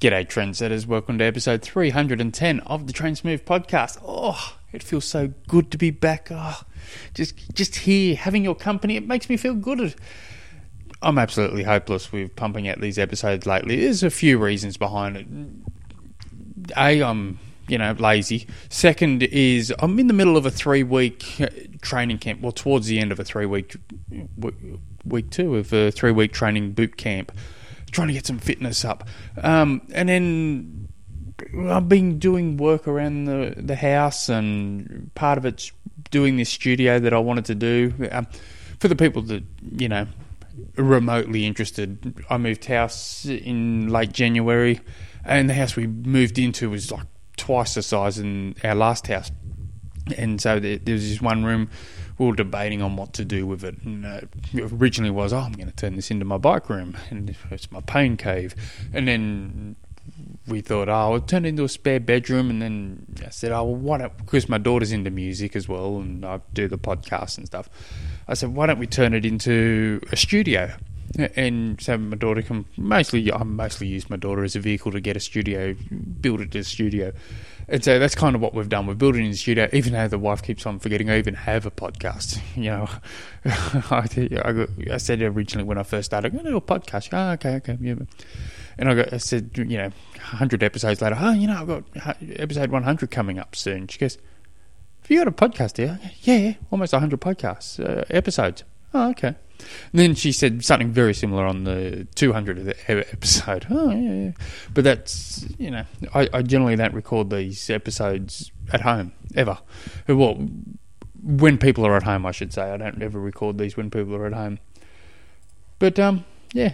G'day, trendsetters. Welcome to episode 310 of the Train Smooth podcast. Oh, it feels so good to be back. Oh, just, just here, having your company, it makes me feel good. I'm absolutely hopeless with pumping out these episodes lately. There's a few reasons behind it. A, I'm, you know, lazy. Second is I'm in the middle of a three week uh, training camp. Well, towards the end of a three week, week two of a three week training boot camp trying to get some fitness up. Um, and then I've been doing work around the, the house, and part of it's doing this studio that I wanted to do. Um, for the people that, you know, remotely interested, I moved house in late January, and the house we moved into was like twice the size in our last house. And so there, there was this one room we were debating on what to do with it. And uh, originally was, oh, I'm going to turn this into my bike room, and it's my pain cave. And then we thought, oh, I'll turn it into a spare bedroom. And then I said, oh, well, why don't, because my daughter's into music as well, and I do the podcast and stuff. I said, why don't we turn it into a studio? And so my daughter can mostly, I mostly use my daughter as a vehicle to get a studio, build it to a studio. And so that's kind of what we've done. We're building in the studio, even though the wife keeps on forgetting I even have a podcast. You know, I, I, said originally when I first started, I'm going to do a podcast. Oh, okay, okay. Yeah. And I, got, I said, you know, 100 episodes later, oh, you know, I've got episode 100 coming up soon. She goes, have you got a podcast here? Yeah, yeah, almost 100 podcasts, uh, episodes. Oh, okay. And then she said something very similar on the 200th episode. Oh, yeah, yeah. But that's, you know, I, I generally don't record these episodes at home, ever. Well, when people are at home, I should say. I don't ever record these when people are at home. But, um, yeah,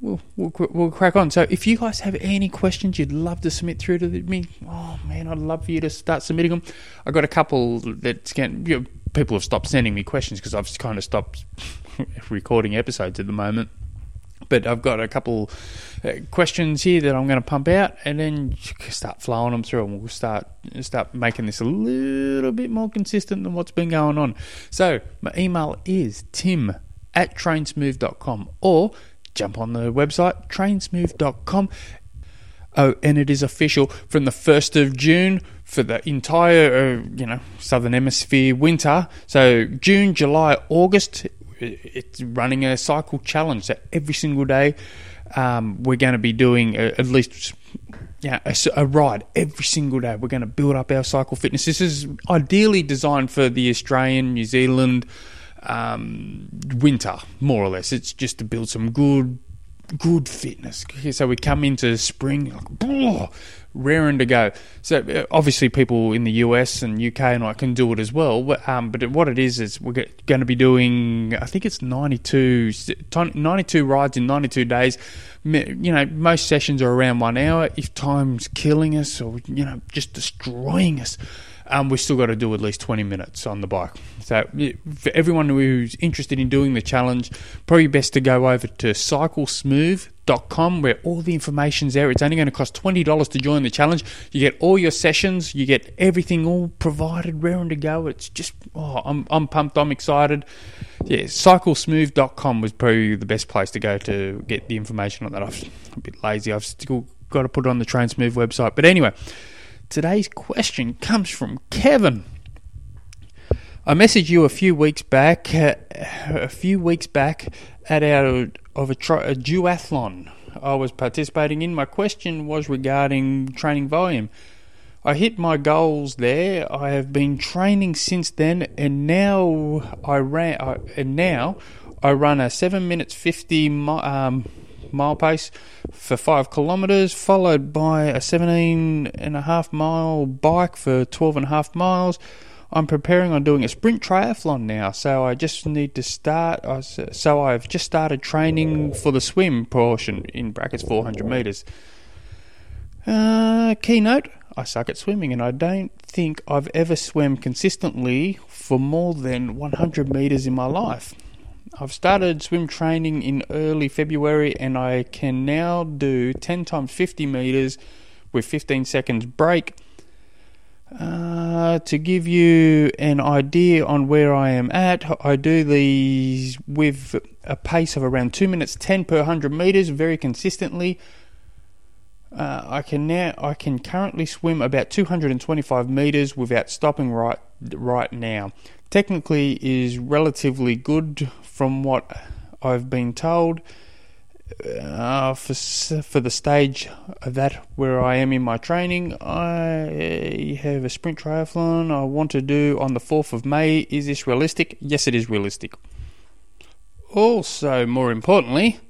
we'll, we'll, we'll crack on. So, if you guys have any questions you'd love to submit through to me, oh man, I'd love for you to start submitting them. I've got a couple that's getting, you know, people have stopped sending me questions because I've kind of stopped recording episodes at the moment. But I've got a couple uh, questions here that I'm going to pump out, and then start flowing them through, and we'll start start making this a little bit more consistent than what's been going on. So my email is tim at trainsmooth.com or jump on the website trainsmooth.com. Oh, and it is official from the 1st of June for the entire, uh, you know, southern hemisphere winter. So June, July, August it's running a cycle challenge. So every single day, um, we're going to be doing a, at least yeah, a, a, ride every single day. We're going to build up our cycle fitness. This is ideally designed for the Australian, New Zealand um, winter, more or less. It's just to build some good, good fitness. So we come into spring, like, raring to go. So uh, obviously, people in the US and UK and I can do it as well. Um, but what it is is we're going to be doing. I think it's 92, 92 rides in ninety two days. You know, most sessions are around one hour. If time's killing us or you know just destroying us. Um, we've still got to do at least 20 minutes on the bike. So, for everyone who's interested in doing the challenge, probably best to go over to cyclesmooth.com where all the information's there. It's only going to cost $20 to join the challenge. You get all your sessions, you get everything all provided, raring to go. It's just, oh, I'm, I'm pumped, I'm excited. Yeah, cyclesmooth.com was probably the best place to go to get the information on that. I'm a bit lazy, I've still got to put it on the Train Smooth website. But anyway, Today's question comes from Kevin. I messaged you a few weeks back, uh, a few weeks back at our of a, tri- a duathlon I was participating in. My question was regarding training volume. I hit my goals there. I have been training since then, and now I ran. And now I run a seven minutes fifty um, mile pace for five kilometres, followed by a 17 and a half mile bike for 12 and a half miles. I'm preparing on doing a sprint triathlon now, so I just need to start. So I've just started training for the swim portion in brackets 400 metres. Uh, keynote: I suck at swimming, and I don't think I've ever swam consistently for more than 100 metres in my life. I've started swim training in early February and I can now do 10 times 50 meters with 15 seconds break. Uh, to give you an idea on where I am at, I do these with a pace of around 2 minutes 10 per 100 meters very consistently. Uh, I can now I can currently swim about 225 meters without stopping right right now. Technically is relatively good from what I've been told. Uh, for for the stage of that where I am in my training, I have a sprint triathlon I want to do on the 4th of May. Is this realistic? Yes, it is realistic. Also, more importantly,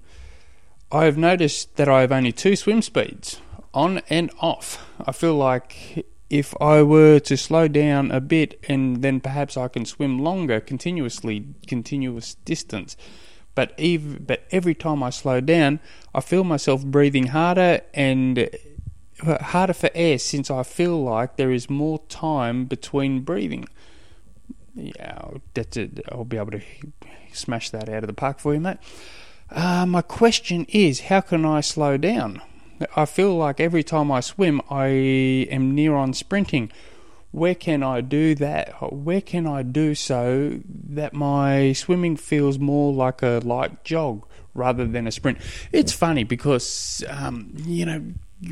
I've noticed that I have only two swim speeds, on and off. I feel like if I were to slow down a bit and then perhaps I can swim longer continuously, continuous distance but even, but every time I slow down, I feel myself breathing harder and uh, harder for air since I feel like there is more time between breathing. Yeah, that's it. I'll be able to smash that out of the park for you, mate. Uh, my question is, how can I slow down? I feel like every time I swim, I am near on sprinting where can I do that? Where can I do so that my swimming feels more like a light jog rather than a sprint? It's funny because um, you know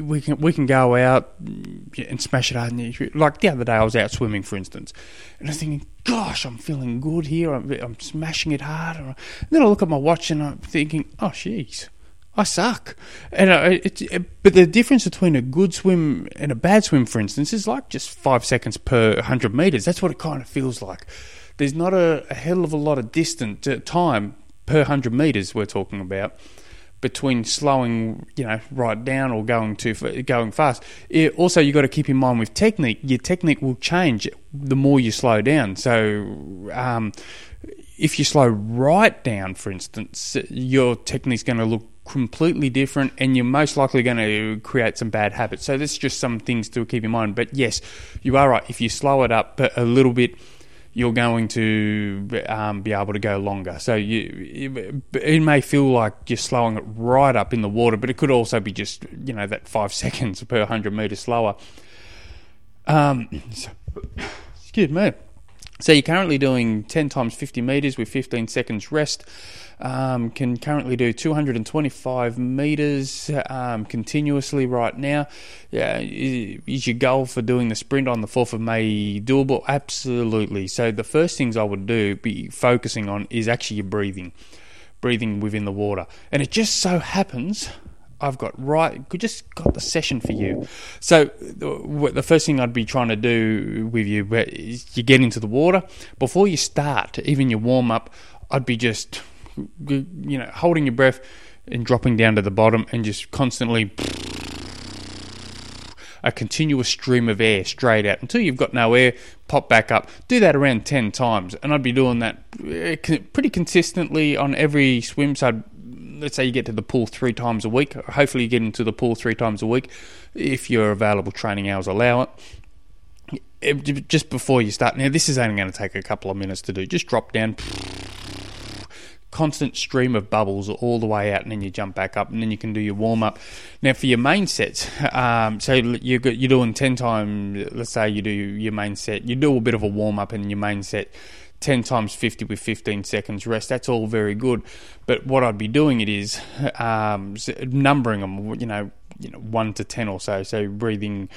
we can we can go out and smash it hard. Like the other day, I was out swimming, for instance, and I was thinking, "Gosh, I'm feeling good here. I'm, I'm smashing it hard." And then I look at my watch and I'm thinking, "Oh, jeez." I suck. And uh, it, it, but the difference between a good swim and a bad swim, for instance, is like just five seconds per hundred meters. That's what it kind of feels like. There's not a, a hell of a lot of distance uh, time per hundred meters we're talking about between slowing, you know, right down or going too going fast. It, also, you've got to keep in mind with technique. Your technique will change the more you slow down. So. Um, if you slow right down, for instance, your technique's going to look completely different and you're most likely going to create some bad habits. So there's just some things to keep in mind. But yes, you are right. If you slow it up a little bit, you're going to um, be able to go longer. So you, it may feel like you're slowing it right up in the water, but it could also be just you know that five seconds per hundred meters slower. Um, so, excuse me. So you're currently doing 10 times 50 meters with 15 seconds rest. Um, can currently do 225 meters um, continuously right now. Yeah, is your goal for doing the sprint on the 4th of May doable? Absolutely. So the first things I would do, be focusing on, is actually your breathing, breathing within the water. And it just so happens I've got right, just got the session for you. So the first thing I'd be trying to do with you is you get into the water before you start, even your warm up. I'd be just, you know, holding your breath and dropping down to the bottom and just constantly a continuous stream of air straight out until you've got no air. Pop back up. Do that around ten times, and I'd be doing that eh, pretty consistently on every swim. So I'd let's say you get to the pool three times a week. Hopefully, you get into the pool three times a week if your available training hours allow it. it. Just before you start, now this is only going to take a couple of minutes to do. Just drop down, constant stream of bubbles all the way out, and then you jump back up, and then you can do your warm up. Now for your main sets, um, so you're you're doing ten times. Let's say you do your main set, you do a bit of a warm up in your main set 10 times 50 with 15 seconds rest. That's all very good. But what I'd be doing it is um, numbering them, you know, you know, one to 10 or so. So breathing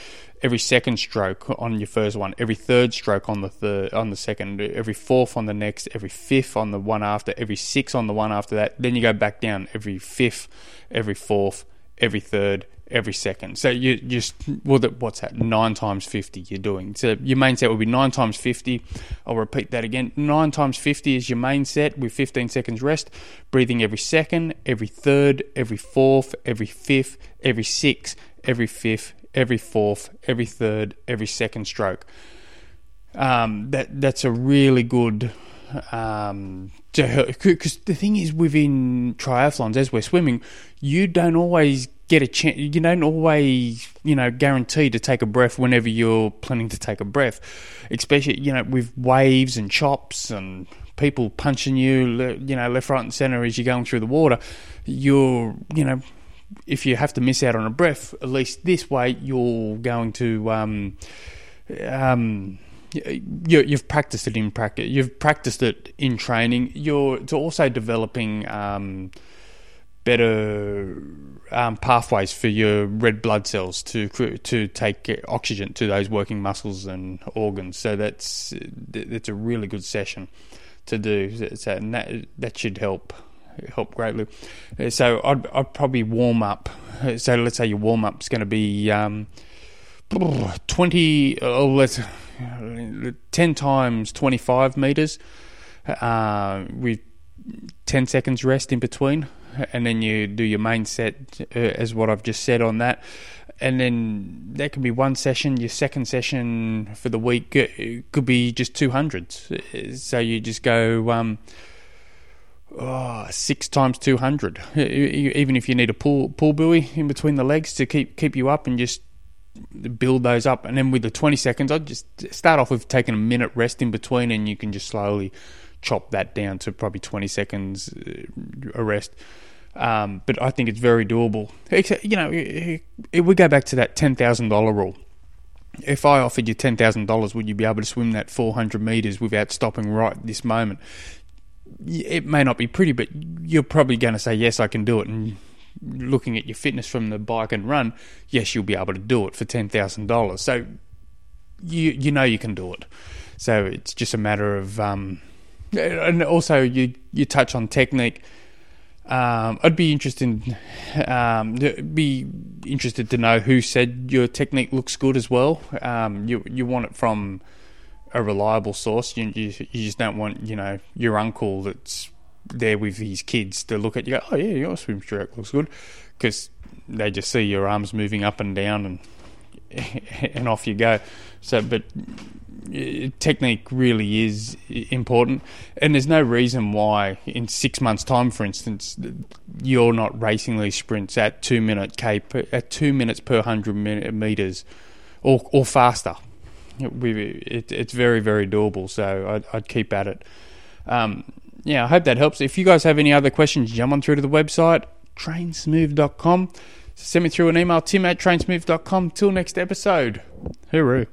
every second stroke on your first one, every third stroke on the third, on the second, every fourth on the next, every fifth on the one after, every six on the one after that. Then you go back down every fifth, every fourth, every third, every second. So you just well, what's that? Nine times fifty. You're doing. So your main set will be nine times fifty. I'll repeat that again. Nine times fifty is your main set with fifteen seconds rest. Breathing every second, every third, every fourth, every fifth, every sixth, every fifth, every fourth, every third, every second stroke. Um, that that's a really good um, because the thing is within triathlons as we're swimming, you don't always get a chance. You don't always, you know, guarantee to take a breath whenever you're planning to take a breath, especially you know with waves and chops and people punching you, you know, left, right, and center as you're going through the water. You're, you know, if you have to miss out on a breath, at least this way you're going to. Um, um, you, have practiced it in practice. You've practiced it in training. You're also developing um, better um, pathways for your red blood cells to to take oxygen to those working muscles and organs. So that's that's a really good session to do. So and that that should help help greatly. So I'd I'd probably warm up. So let's say your warm up is going to be um, twenty. Oh, let's ten times twenty five meters uh, with ten seconds rest in between and then you do your main set uh, as what I've just said on that. And then that can be one session. Your second session for the week could be just 200. So you just go um, oh, six times 200. Even if you need a pull, pull buoy in between the legs to keep, keep you up and just build those up. And then with the 20 seconds, I'd just start off with taking a minute rest in between and you can just slowly chop that down to probably 20 seconds uh, a rest. Um, but I think it's very doable. You know, if we go back to that ten thousand dollar rule. If I offered you ten thousand dollars, would you be able to swim that four hundred meters without stopping right this moment? It may not be pretty, but you're probably going to say yes, I can do it. And looking at your fitness from the bike and run, yes, you'll be able to do it for ten thousand dollars. So you you know you can do it. So it's just a matter of um, and also you you touch on technique um, I'd be interested, um, be interested to know who said your technique looks good as well. Um, you you want it from a reliable source. You, you, you just don't want you know your uncle that's there with his kids to look at you. Go, oh yeah, your swim stroke looks good, because they just see your arms moving up and down and and off you go. So, but technique really is important, and there's no reason why in six months' time, for instance, you're not racing these sprints at two minute k at two minutes per hundred meters, or or faster. It, it's very very doable, so I'd, I'd keep at it. Um, yeah, I hope that helps. If you guys have any other questions, jump on through to the website trainsmooth.com. Send me through an email, tim at trainsmooth.com. Till next episode. Hooroo.